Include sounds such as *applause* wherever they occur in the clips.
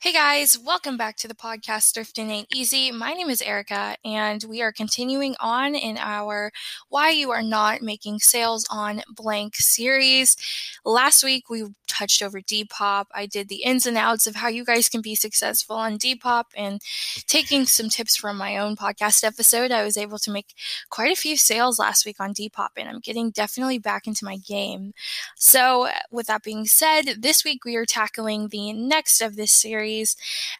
Hey guys, welcome back to the podcast Thrifting Ain't Easy. My name is Erica, and we are continuing on in our Why You Are Not Making Sales on Blank series. Last week we touched over Depop. I did the ins and outs of how you guys can be successful on Depop and taking some tips from my own podcast episode. I was able to make quite a few sales last week on Depop and I'm getting definitely back into my game. So, with that being said, this week we are tackling the next of this series.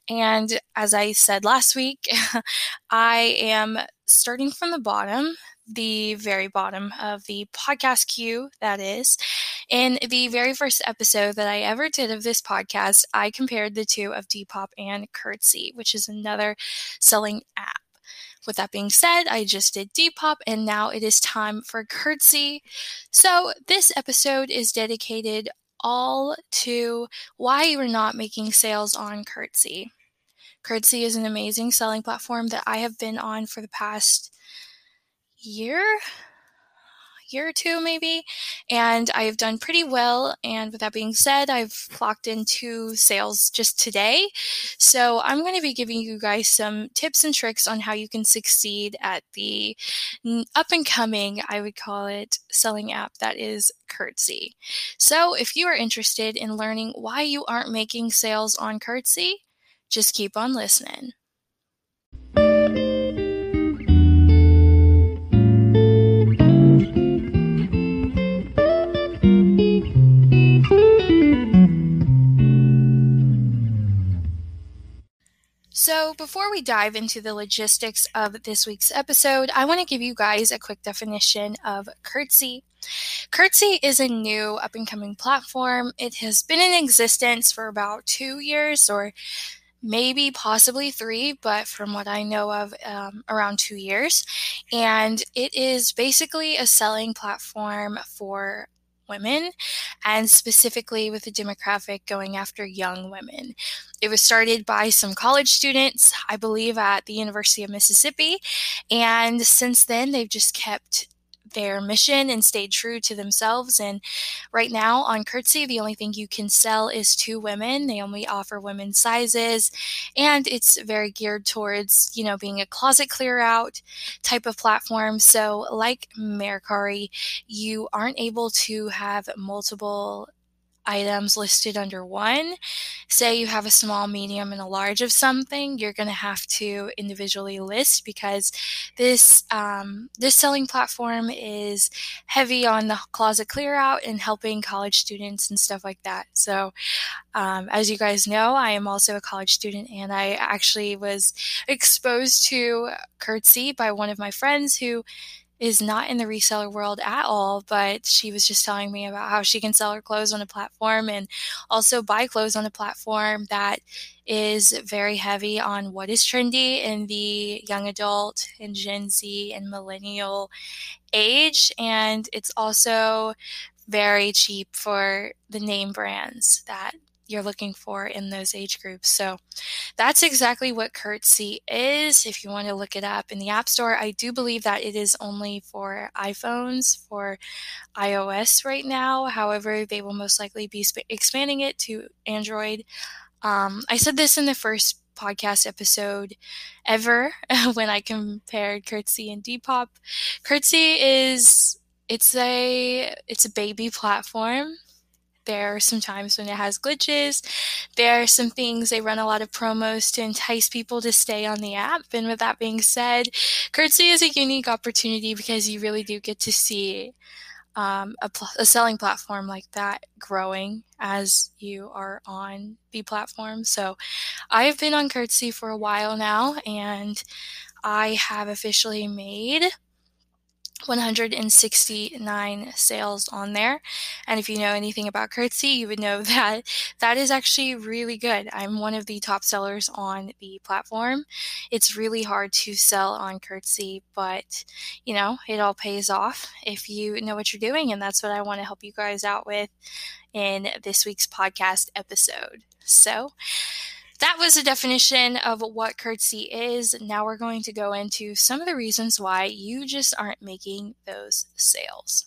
And as I said last week, *laughs* I am starting from the bottom the very bottom of the podcast queue, that is. In the very first episode that I ever did of this podcast, I compared the two of Depop and Curtsy, which is another selling app. With that being said, I just did Depop and now it is time for Curtsy. So, this episode is dedicated all to why you are not making sales on Curtsy. Curtsy is an amazing selling platform that I have been on for the past year year or two maybe and i've done pretty well and with that being said i've clocked in two sales just today. So i'm going to be giving you guys some tips and tricks on how you can succeed at the up and coming i would call it selling app that is curtsy. So if you are interested in learning why you aren't making sales on curtsy just keep on listening So, before we dive into the logistics of this week's episode, I want to give you guys a quick definition of Curtsy. Curtsy is a new up and coming platform. It has been in existence for about two years or maybe possibly three, but from what I know of, um, around two years. And it is basically a selling platform for women, and specifically with the demographic going after young women. It was started by some college students, I believe, at the University of Mississippi, and since then they've just kept their mission and stayed true to themselves. And right now on Curtsy, the only thing you can sell is to women. They only offer women's sizes, and it's very geared towards, you know, being a closet clear out type of platform. So, like Mercari, you aren't able to have multiple items listed under one. Say you have a small, medium, and a large of something, you're going to have to individually list because this um, this selling platform is heavy on the closet clear out and helping college students and stuff like that. So, um, as you guys know, I am also a college student, and I actually was exposed to Curtsy by one of my friends who is not in the reseller world at all, but she was just telling me about how she can sell her clothes on a platform and also buy clothes on a platform that is very heavy on what is trendy in the young adult and Gen Z and millennial age. And it's also very cheap for the name brands that you're looking for in those age groups. So that's exactly what Curtsy is. If you want to look it up in the App Store, I do believe that it is only for iPhones, for iOS right now. However, they will most likely be expanding it to Android. Um, I said this in the first podcast episode ever *laughs* when I compared Curtsy and Depop. Curtsy is it's a it's a baby platform there are some times when it has glitches. There are some things they run a lot of promos to entice people to stay on the app. And with that being said, Curtsy is a unique opportunity because you really do get to see um, a, pl- a, selling platform like that growing as you are on the platform. So I've been on Curtsy for a while now and I have officially made 169 sales on there. And if you know anything about Curtsy, you would know *laughs* that that is actually really good. I'm one of the top sellers on the platform. It's really hard to sell on Curtsy, but you know, it all pays off if you know what you're doing. And that's what I want to help you guys out with in this week's podcast episode. So, that was a definition of what curtsy is. Now we're going to go into some of the reasons why you just aren't making those sales.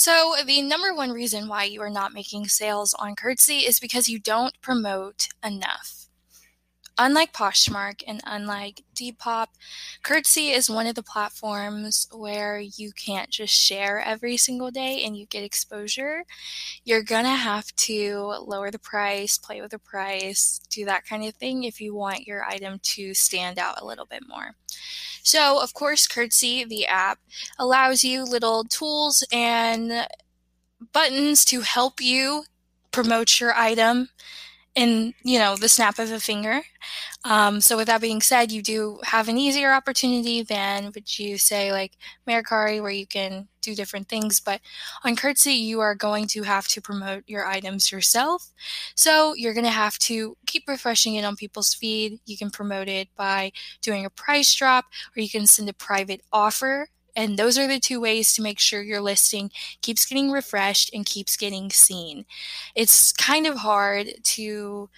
So, the number one reason why you are not making sales on Curtsy is because you don't promote enough. Unlike Poshmark and unlike Depop, Curtsy is one of the platforms where you can't just share every single day and you get exposure. You're gonna have to lower the price, play with the price, do that kind of thing if you want your item to stand out a little bit more. So, of course, Curtsy, the app, allows you little tools and buttons to help you promote your item in you know the snap of a finger. Um, so with that being said, you do have an easier opportunity than would you say like Mercari, where you can do different things. But on Curtsy, you are going to have to promote your items yourself. So you're going to have to keep refreshing it on people's feed. You can promote it by doing a price drop, or you can send a private offer and those are the two ways to make sure your listing keeps getting refreshed and keeps getting seen. It's kind of hard to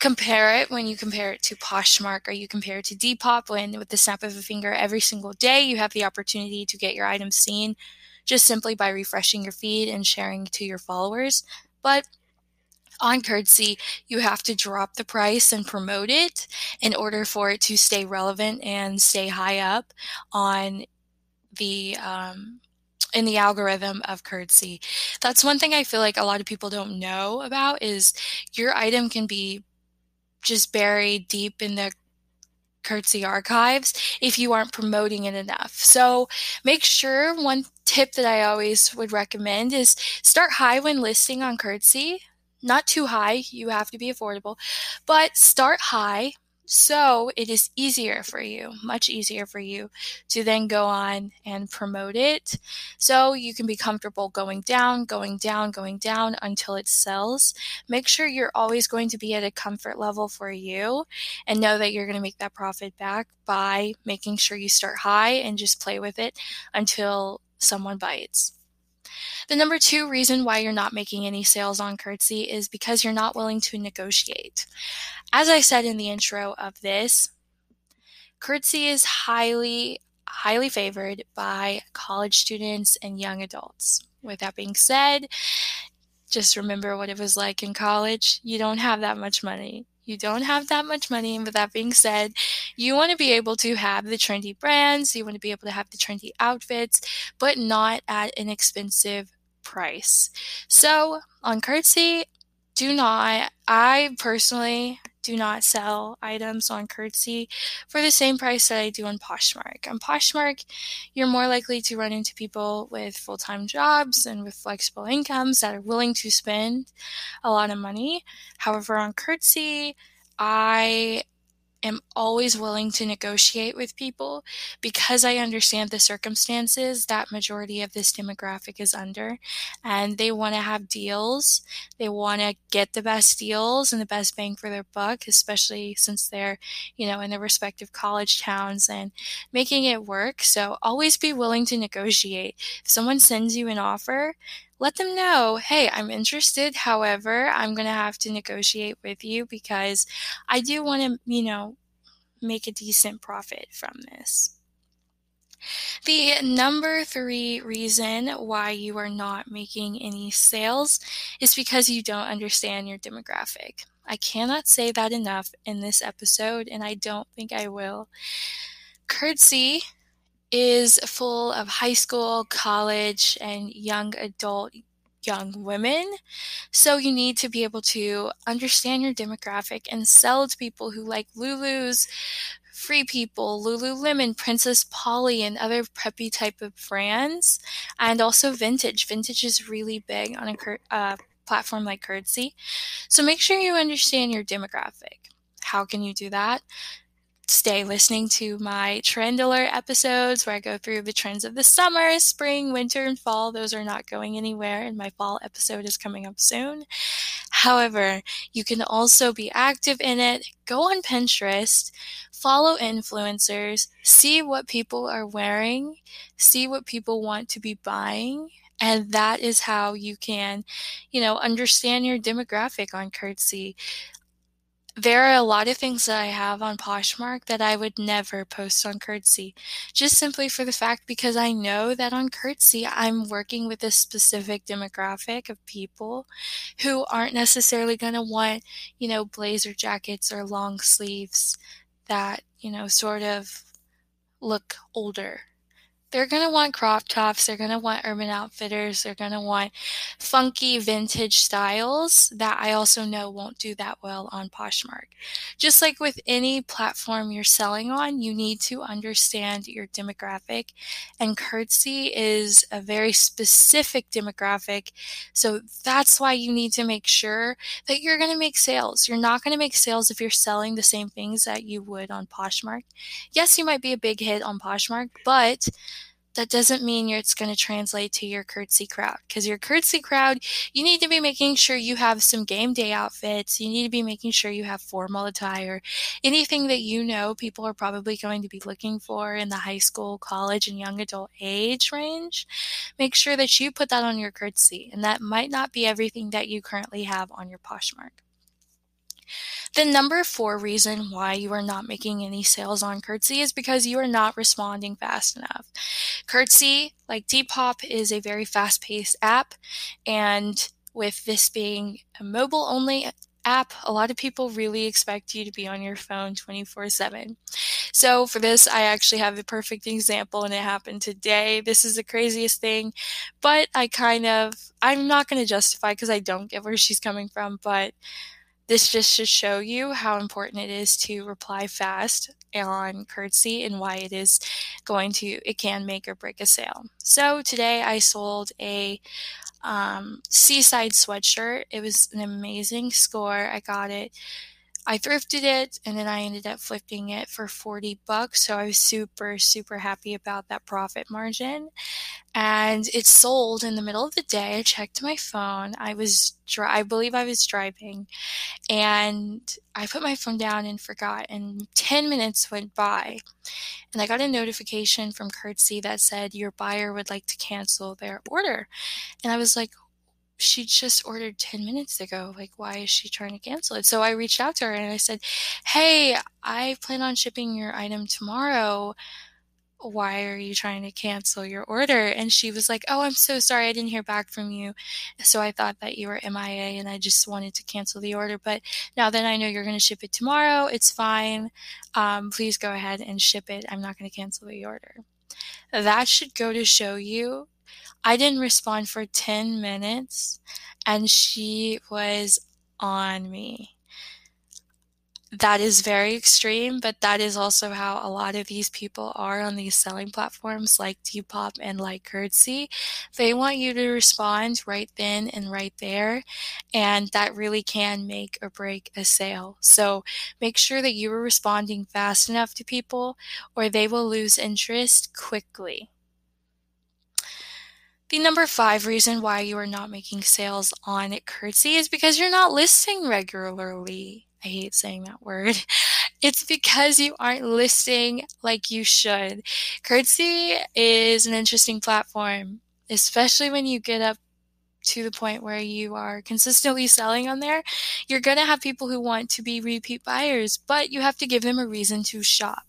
compare it when you compare it to Poshmark or you compare it to Depop when with the snap of a finger every single day you have the opportunity to get your items seen just simply by refreshing your feed and sharing to your followers. But on Curtsy, you have to drop the price and promote it in order for it to stay relevant and stay high up on the um, in the algorithm of Curtsy. That's one thing I feel like a lot of people don't know about is your item can be just buried deep in the Curtsy archives if you aren't promoting it enough. So make sure one tip that I always would recommend is start high when listing on Curtsy. Not too high, you have to be affordable, but start high so it is easier for you, much easier for you to then go on and promote it. So you can be comfortable going down, going down, going down until it sells. Make sure you're always going to be at a comfort level for you and know that you're going to make that profit back by making sure you start high and just play with it until someone bites. The number two reason why you're not making any sales on Curtsy is because you're not willing to negotiate. As I said in the intro of this, Curtsy is highly, highly favored by college students and young adults. With that being said, just remember what it was like in college. You don't have that much money. You don't have that much money. And with that being said, you want to be able to have the trendy brands, you want to be able to have the trendy outfits, but not at an expensive price. So on Curtsy, do not, I personally do not sell items on Curtsy for the same price that I do on Poshmark. On Poshmark, you're more likely to run into people with full time jobs and with flexible incomes that are willing to spend a lot of money. However, on Curtsy, I am always willing to negotiate with people because I understand the circumstances that majority of this demographic is under and they want to have deals. They want to get the best deals and the best bang for their buck, especially since they're, you know, in their respective college towns and making it work. So always be willing to negotiate. If someone sends you an offer, let them know, hey, I'm interested. However, I'm going to have to negotiate with you because I do want to, you know, make a decent profit from this. The number three reason why you are not making any sales is because you don't understand your demographic. I cannot say that enough in this episode, and I don't think I will. Curtsy is full of high school, college, and young adult young women. So you need to be able to understand your demographic and sell to people who like Lulu's, Free People, Lululemon, Princess Polly, and other preppy type of brands, and also vintage. Vintage is really big on a uh, platform like Curtsy. So make sure you understand your demographic. How can you do that? Stay listening to my trend alert episodes where I go through the trends of the summer, spring, winter, and fall. Those are not going anywhere, and my fall episode is coming up soon. However, you can also be active in it. Go on Pinterest, follow influencers, see what people are wearing, see what people want to be buying. And that is how you can, you know, understand your demographic on Curtsy there are a lot of things that I have on Poshmark that I would never post on Curtsy, just simply for the fact because I know that on Curtsy I'm working with a specific demographic of people who aren't necessarily going to want, you know, blazer jackets or long sleeves that, you know, sort of look older they're going to want crop tops. They're going to want Urban Outfitters. They're going to want funky vintage styles that I also know won't do that well on Poshmark. Just like with any platform you're selling on, you need to understand your demographic. And Curtsy is a very specific demographic. So that's why you need to make sure that you're going to make sales. You're not going to make sales if you're selling the same things that you would on Poshmark. Yes, you might be a big hit on Poshmark, but that doesn't mean it's going to translate to your curtsy crowd because your curtsy crowd you need to be making sure you have some game day outfits you need to be making sure you have formal attire anything that you know people are probably going to be looking for in the high school college and young adult age range make sure that you put that on your curtsy and that might not be everything that you currently have on your poshmark the number four reason why you are not making any sales on Curtsy is because you are not responding fast enough. Curtsy, like Depop, is a very fast paced app, and with this being a mobile only app, a lot of people really expect you to be on your phone 24 7. So, for this, I actually have the perfect example, and it happened today. This is the craziest thing, but I kind of, I'm not going to justify because I don't get where she's coming from, but this just should show you how important it is to reply fast on Curtsy and why it is going to, it can make or break a sale. So today I sold a um, seaside sweatshirt. It was an amazing score. I got it. I thrifted it and then I ended up flipping it for 40 bucks. So I was super, super happy about that profit margin and it sold in the middle of the day. I checked my phone. I was, dri- I believe I was driving, and I put my phone down and forgot. And 10 minutes went by, and I got a notification from Curtsy that said your buyer would like to cancel their order. And I was like, she just ordered 10 minutes ago. Like, why is she trying to cancel it? So I reached out to her and I said, Hey, I plan on shipping your item tomorrow why are you trying to cancel your order? And she was like, oh, I'm so sorry. I didn't hear back from you. So I thought that you were MIA and I just wanted to cancel the order. But now that I know you're going to ship it tomorrow, it's fine. Um, please go ahead and ship it. I'm not going to cancel the order. That should go to show you. I didn't respond for 10 minutes and she was on me that is very extreme, but that is also how a lot of these people are on these selling platforms like Depop and like Curtsy. They want you to respond right then and right there, and that really can make or break a sale. So make sure that you are responding fast enough to people, or they will lose interest quickly. The number five reason why you are not making sales on Curtsy is because you're not listing regularly. I hate saying that word. *laughs* It's because you aren't listing like you should. Curtsy is an interesting platform, especially when you get up to the point where you are consistently selling on there. You're going to have people who want to be repeat buyers, but you have to give them a reason to shop.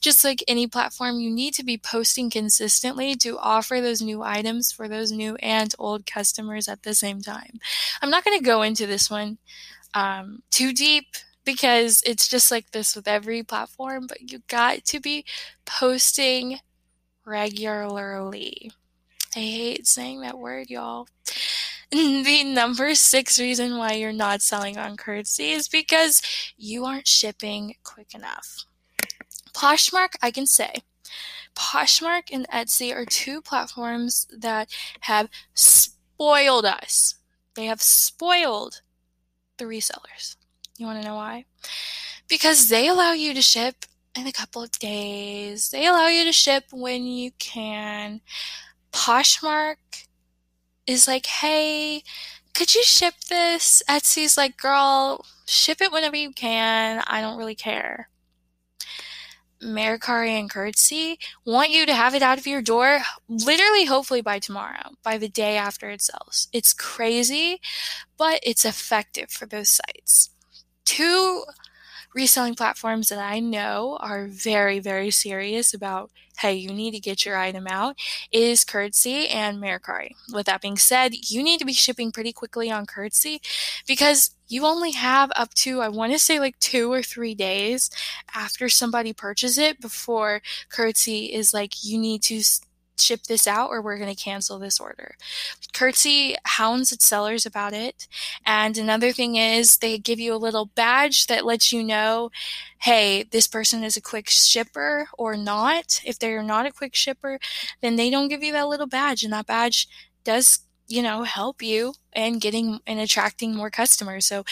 Just like any platform, you need to be posting consistently to offer those new items for those new and old customers at the same time. I'm not going to go into this one um, too deep because it's just like this with every platform, but you got to be posting regularly. I hate saying that word, y'all. *laughs* The number six reason why you're not selling on Curtsy is because you aren't shipping quick enough. Poshmark, I can say, Poshmark and Etsy are two platforms that have spoiled us. They have spoiled the resellers. You want to know why? Because they allow you to ship in a couple of days. They allow you to ship when you can. Poshmark is like, hey, could you ship this? Etsy's like, girl, ship it whenever you can. I don't really care. Mercari and Curtsy want you to have it out of your door literally hopefully by tomorrow, by the day after it sells. It's crazy, but it's effective for those sites. Two reselling platforms that I know are very, very serious about, hey, you need to get your item out is Curtsy and Mercari. With that being said, you need to be shipping pretty quickly on Curtsy because you only have up to, I want to say like two or three days after somebody purchases it before Curtsy is like, you need to ship this out or we're going to cancel this order. Curtsy hounds its sellers about it. And another thing is they give you a little badge that lets you know, hey, this person is a quick shipper or not. If they're not a quick shipper, then they don't give you that little badge and that badge does you know, help you in getting and attracting more customers. So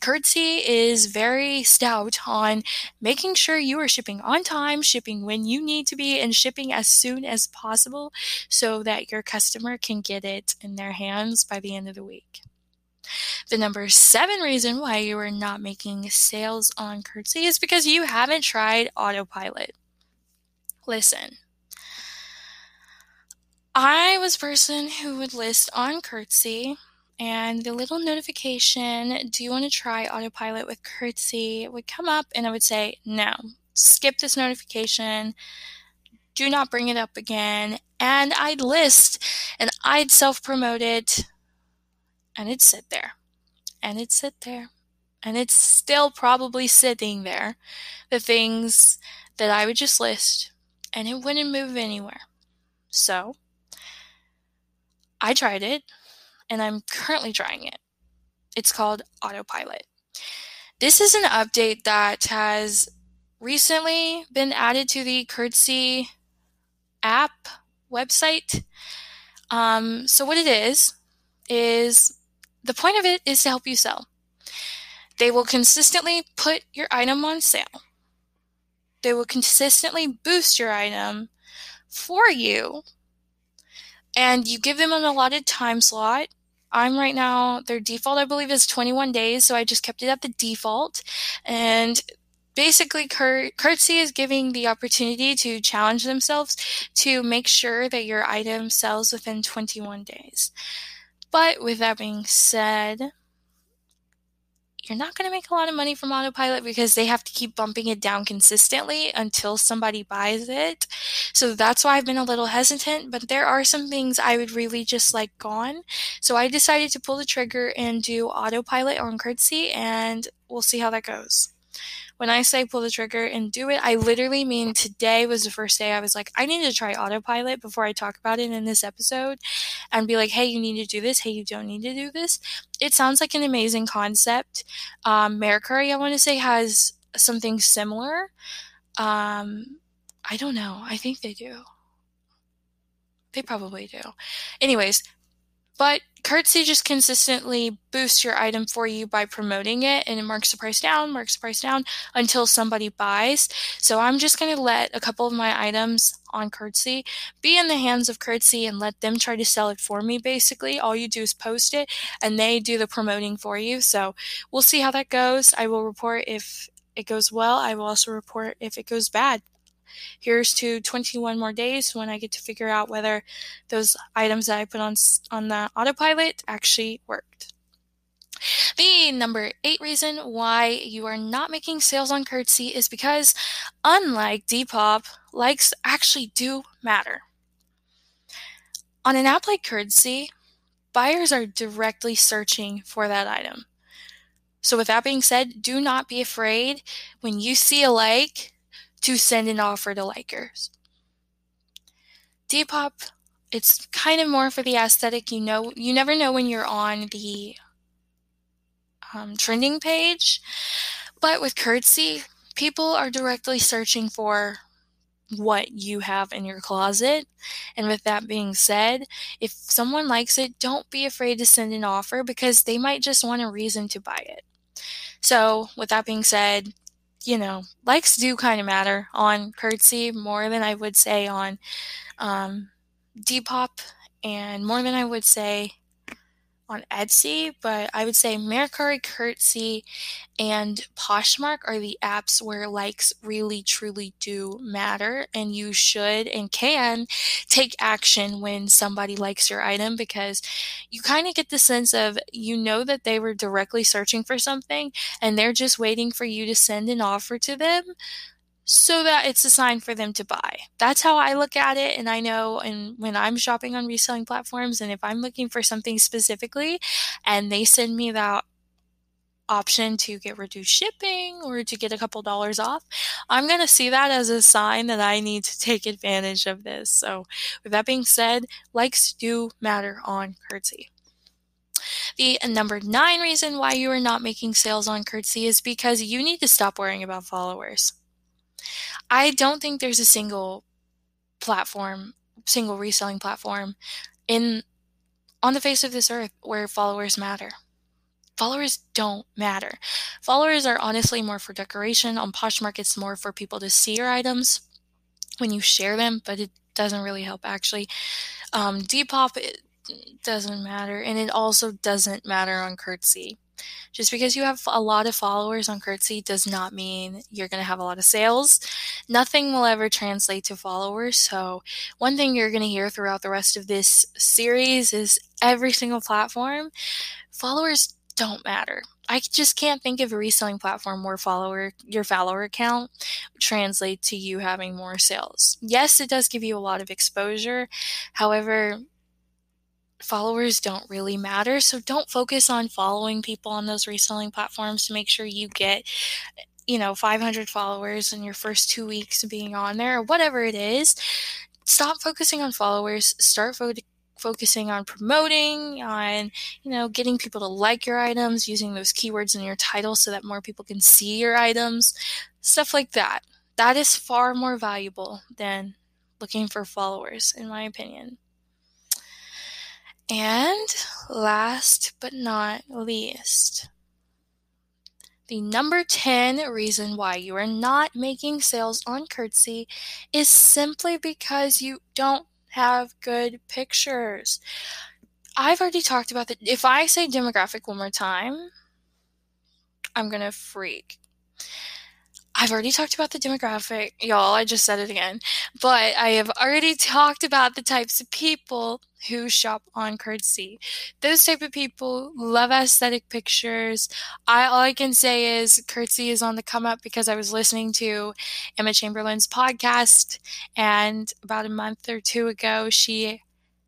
Curtsy is very stout on making sure you are shipping on time, shipping when you need to be, and shipping as soon as possible so that your customer can get it in their hands by the end of the week. The number seven reason why you are not making sales on Curtsy is because you haven't tried autopilot. Listen, I was a person who would list on Curtsy and the little notification, do you want to try autopilot with Curtsy, would come up and I would say, no, skip this notification, do not bring it up again. And I'd list and I'd self promote it and it'd sit there and it'd sit there and it's still probably sitting there. The things that I would just list and it wouldn't move anywhere. So, I tried it and I'm currently trying it. It's called Autopilot. This is an update that has recently been added to the Curtsy app website. Um, so, what it is, is the point of it is to help you sell. They will consistently put your item on sale. They will consistently boost your item for you and you give them an allotted time slot. I'm right now, their default, I believe, is 21 days, so I just kept it at the default. And basically, Cur- Curtsy is giving the opportunity to challenge themselves to make sure that your item sells within 21 days. But with that being said, you're not going to make a lot of money from autopilot because they have to keep bumping it down consistently until somebody buys it. So that's why I've been a little hesitant, but there are some things I would really just like gone. So I decided to pull the trigger and do autopilot on Curtsy and we'll see how that goes. When I say pull the trigger and do it, I literally mean today was the first day I was like, I need to try autopilot before I talk about it in this episode and be like, hey, you need to do this. Hey, you don't need to do this. It sounds like an amazing concept. Um, Mercari, I want to say, has something similar. Um, I don't know. I think they do. They probably do. Anyways, but Curtsy just consistently boosts your item for you by promoting it and it marks the price down, marks the price down until somebody buys. So I'm just going to let a couple of my items on Curtsy be in the hands of Curtsy and let them try to sell it for me basically. All you do is post it and they do the promoting for you. So we'll see how that goes. I will report if it goes well. I will also report if it goes bad here's to 21 more days when I get to figure out whether those items that I put on on the autopilot actually worked. The number eight reason why you are not making sales on Curtsy is because, unlike Depop, likes actually do matter. On an app like Curtsy, buyers are directly searching for that item. So, with that being said, do not be afraid when you see a like to send an offer to likers. Depop, it's kind of more for the aesthetic. You know, you never know when you're on the um, trending page, but with Curtsy, people are directly searching for what you have in your closet. And with that being said, if someone likes it, don't be afraid to send an offer because they might just want a reason to buy it. So, with that being said, you know, likes do kind of matter on Curtsy more than I would say on um, Depop and more than I would say on Etsy, but I would say Mercari, Curtsy, and Poshmark are the apps where likes really truly do matter, and you should and can take action when somebody likes your item because you kind of get the sense of you know that they were directly searching for something and they're just waiting for you to send an offer to them so that it's a sign for them to buy. That's how I look at it. And I know and when I'm shopping on reselling platforms and if I'm looking for something specifically and they send me that option to get reduced shipping or to get a couple dollars off, I'm going to see that as a sign that I need to take advantage of this. So, with that being said, likes do matter on Curtsy. The number nine reason why you are not making sales on Curtsy is because you need to stop worrying about followers. I don't think there's a single platform, single reselling platform in on the face of this earth where followers matter. Followers don't matter. Followers are honestly more for decoration. On Poshmark, it's more for people to see your items when you share them, but it doesn't really help actually. Um, Depop, it doesn't matter, and it also doesn't matter on Curtsy. Just because you have a lot of followers on Curtsy does not mean you're going to have a lot of sales. Nothing will ever translate to followers. So, one thing you're going to hear throughout the rest of this series is every single platform, followers don't matter. I just can't think of a reselling platform where follower your follower count translate to you having more sales. Yes, it does give you a lot of exposure. However, followers don't really matter. So don't focus on following people on those reselling platforms to make sure you get you know 500 followers in your first 2 weeks of being on there or whatever it is. Stop focusing on followers, start fo- focusing on promoting, on you know getting people to like your items, using those keywords in your title so that more people can see your items, stuff like that. That is far more valuable than looking for followers in my opinion. And last but not least, the number 10 reason why you are not making sales on Curtsy is simply because you don't have good pictures. I've already talked about that. If I say demographic one more time, I'm going to freak. I've already talked about the demographic, y'all. I just said it again. But I have already talked about the types of people who shop on Curtsy. Those type of people love aesthetic pictures. I all I can say is Curtsy is on the come up because I was listening to Emma Chamberlain's podcast and about a month or two ago she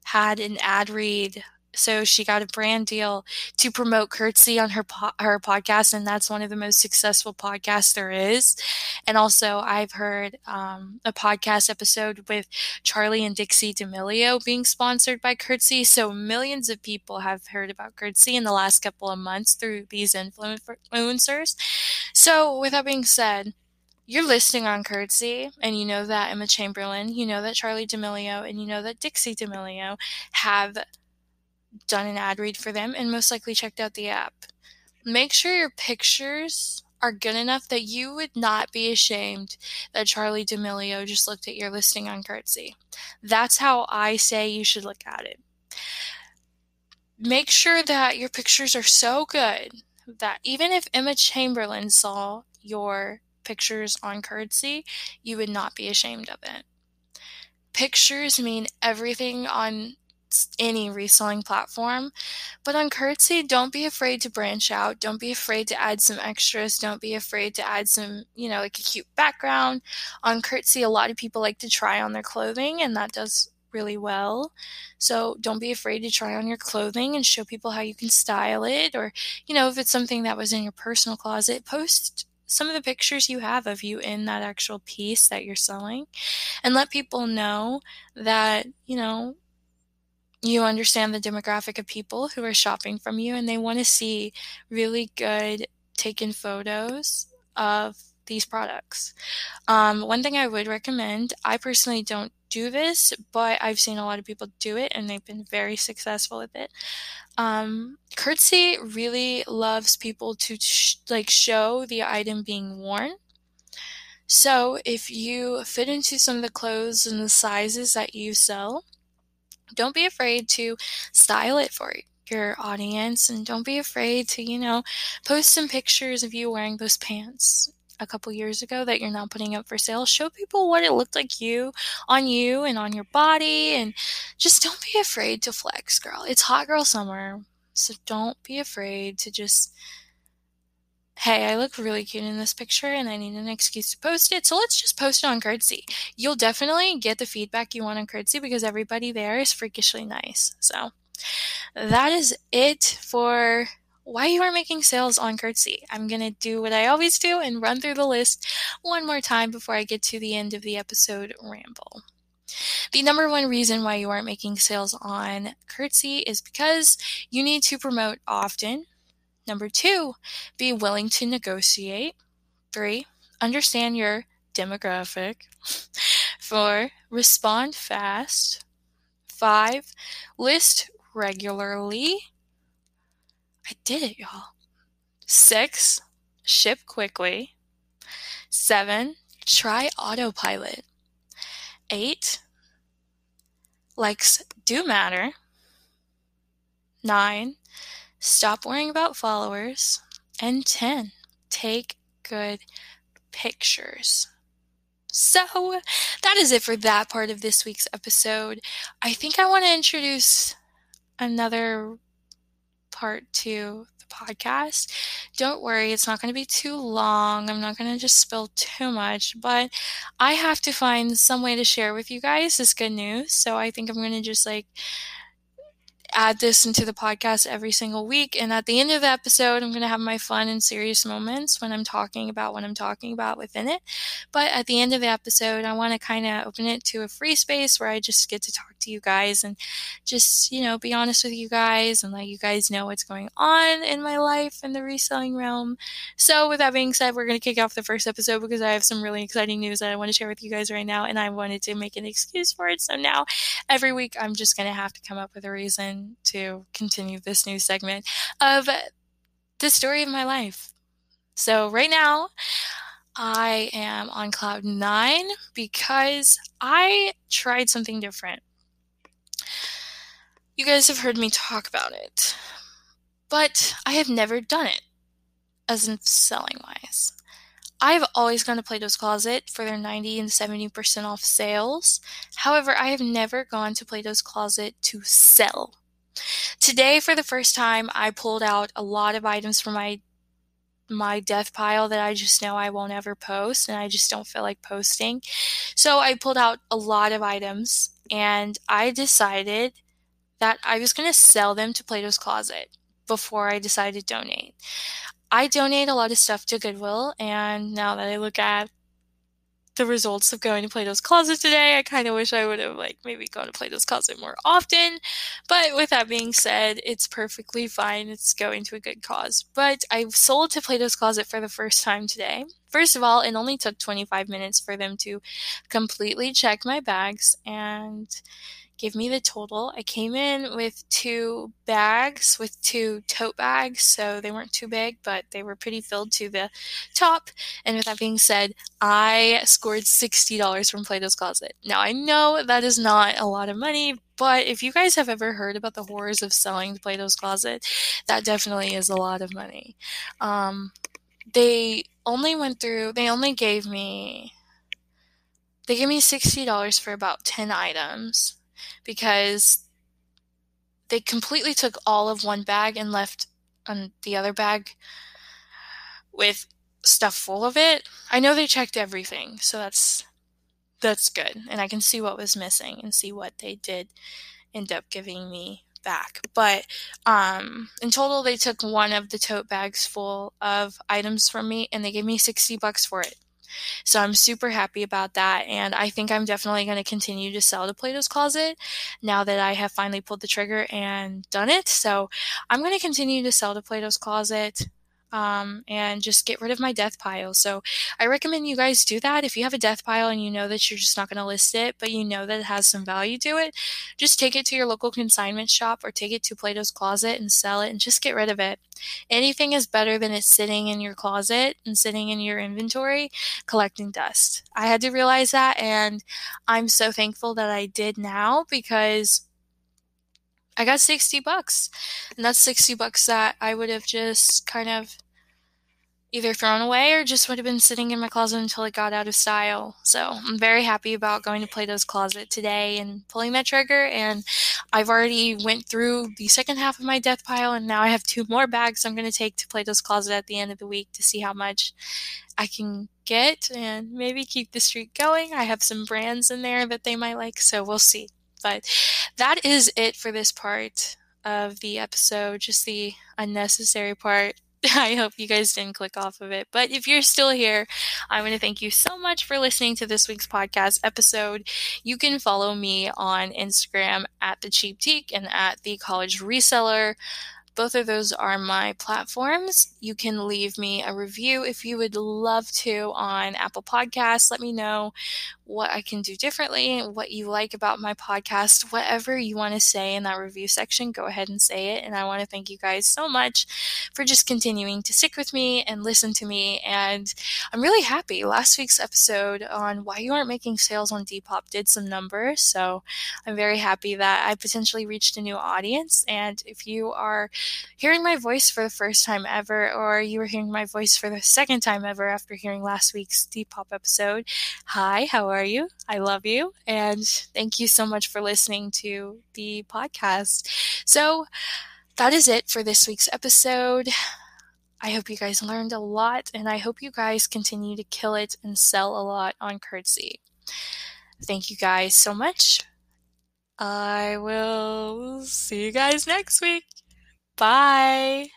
had an ad read so she got a brand deal to promote Curtsy on her po- her podcast, and that's one of the most successful podcasts there is. And also, I've heard um, a podcast episode with Charli and Dixie D'Amelio being sponsored by Curtsy. So millions of people have heard about Curtsy in the last couple of months through these influencers. So, with that being said, you're listing on Curtsy, and you know that Emma Chamberlain, you know that Charli D'Amelio, and you know that Dixie D'Amelio have done an ad read for them and most likely checked out the app. Make sure your pictures are good enough that you would not be ashamed that Charli D'Amelio just looked at your listing on Curtsy. That's how I say you should look at it. Make sure that your pictures are so good that even if Emma Chamberlain saw your pictures on Curtsy, you would not be ashamed of it. Pictures mean everything on any reselling platform. But on Curtsy, don't be afraid to branch out. Don't be afraid to add some extras. Don't be afraid to add some, you know, like a cute background. On Curtsy, a lot of people like to try on their clothing, and that does really well. So don't be afraid to try on your clothing and show people how you can style it. Or, you know, if it's something that was in your personal closet, post some of the pictures you have of you in that actual piece that you're selling and let people know that, you know, you understand the demographic of people who are shopping from you and they want to see really good taken photos of these products. Um, one thing I would recommend, I personally don't do this, but I've seen a lot of people do it and they've been very successful with it. Um, Curtsy really loves people to sh- like show the item being worn So if you fit into some of the clothes and the sizes that you sell, don't be afraid to style it for your audience and don't be afraid to, you know, post some pictures of you wearing those pants a couple years ago that you're now putting up for sale. Show people what it looked like you on you and on your body and just don't be afraid to flex, girl. It's hot girl summer. So don't be afraid to just hey, I look really cute in this picture and I need an excuse to post it. So let's just post it on Curtsy. You'll definitely get the feedback you want on Curtsy because everybody there is freakishly nice. So that is it for why you are making sales on Curtsy. I'm going to do what I always do and run through the list one more time before I get to the end of the episode ramble. The number one reason why you aren't making sales on Curtsy is because you need to promote often Number two, be willing to negotiate. Three, understand your demographic. *laughs* Four, respond fast. Five, list regularly. I did it, y'all. Six, ship quickly. Seven, try autopilot. Eight, likes do matter. Nine, Stop worrying about followers. And 10. Take good pictures. So that is it for that part of this week's episode. I think I want to introduce another part to the podcast. Don't worry, it's not going to be too long. I'm not going to just spill too much, but I have to find some way to share with you guys this good news. So I think I'm going to just like add this into the podcast every single week. And at the end of the episode, I'm going to have my fun and serious moments when I'm talking about what I'm talking about within it. But at the end of the episode, I want to kind of open it to a free space where I just get to talk to you guys and just, you know, be honest with you guys and let you guys know what's going on in my life in the reselling realm. So, with that being said, we're going to kick off the first episode because I have some really exciting news that I want to share with you guys right now. And I wanted to make an excuse for it. So now every week, I'm just going to have to come up with a reason to continue this new segment of the story of my life. So, right now, I am on cloud nine because I tried something different. You guys have heard me talk about it, but I have never done it as in selling wise. I've always gone to Plato's Closet for their 90 and 70% off sales. However, I have never gone to Plato's Closet to sell. Today, for the first time, I pulled out a lot of items from my my death pile that I just know I won't ever post and I just don't feel like posting. So I pulled out a lot of items and I decided that I was going to sell them to Plato's Closet before I decided to donate. I donate a lot of stuff to Goodwill and now that I look at the results of going to Plato's Closet today. I kind of wish I would have like maybe gone to Plato's Closet more often. But with that being said, it's perfectly fine. It's going to a good cause. But I sold to Plato's Closet for the first time today. First of all, it only took 25 minutes for them to completely check my bags and give me the total. I came in with two bags, with two tote bags, so they weren't too big, but they were pretty filled to the top. And with that being said, I scored $60 from Plato's Closet. Now, I know that is not a lot of money, but if you guys have ever heard about the horrors of selling to Plato's Closet, that definitely is a lot of money. Um, they only went through, they only gave me they gave me $60 for about 10 items because they completely took all of one bag and left on the other bag with stuff full of it. I know they checked everything, so that's that's good. And I can see what was missing and see what they did end up giving me back. But um, in total, they took one of the tote bags full of items from me and they gave me 60 bucks for it. So I'm super happy about that. And I think I'm definitely going to continue to sell to Plato's Closet now that I have finally pulled the trigger and done it. So I'm going to continue to sell to Plato's Closet. Um, and just get rid of my death pile. So I recommend you guys do that. If you have a death pile and you know that you're just not going to list it, but you know that it has some value to it, just take it to your local consignment shop or take it to Plato's Closet and sell it and just get rid of it. Anything is better than it sitting in your closet and sitting in your inventory collecting dust. I had to realize that, and I'm so thankful that I did now because I got 60 bucks. And that's 60 bucks that I would have just kind of either thrown away or just would have been sitting in my closet until it got out of style. So I'm very happy about going to Plato's Closet today and pulling that trigger. And I've already went through the second half of my death pile, and now I have two more bags I'm going to take to Plato's Closet at the end of the week to see how much I can get and maybe keep the streak going. I have some brands in there that they might like, so we'll see. But that is it for this part of the episode, just the unnecessary part. *laughs* I hope you guys didn't click off of it. But if you're still here, I want to thank you so much for listening to this week's podcast episode. You can follow me on Instagram at the Cheap Teak and at the College Reseller. Both of those are my platforms. You can leave me a review if you would love to on Apple Podcasts. Let me know what I can do differently, what you like about my podcast, whatever you want to say in that review section, go ahead and say it. And I want to thank you guys so much for just continuing to stick with me and listen to me. And I'm really happy. Last week's episode on why you aren't making sales on Depop did some numbers. So I'm very happy that I potentially reached a new audience. And if you are hearing my voice for the first time ever, or you are hearing my voice for the second time ever after hearing last week's Depop episode, hi, how are you? I love you. And thank you so much for listening to the podcast. So that is it for this week's episode. I hope you guys learned a lot, and I hope you guys continue to kill it and sell a lot on Curtsy. Thank you guys so much. I will see you guys next week. Bye.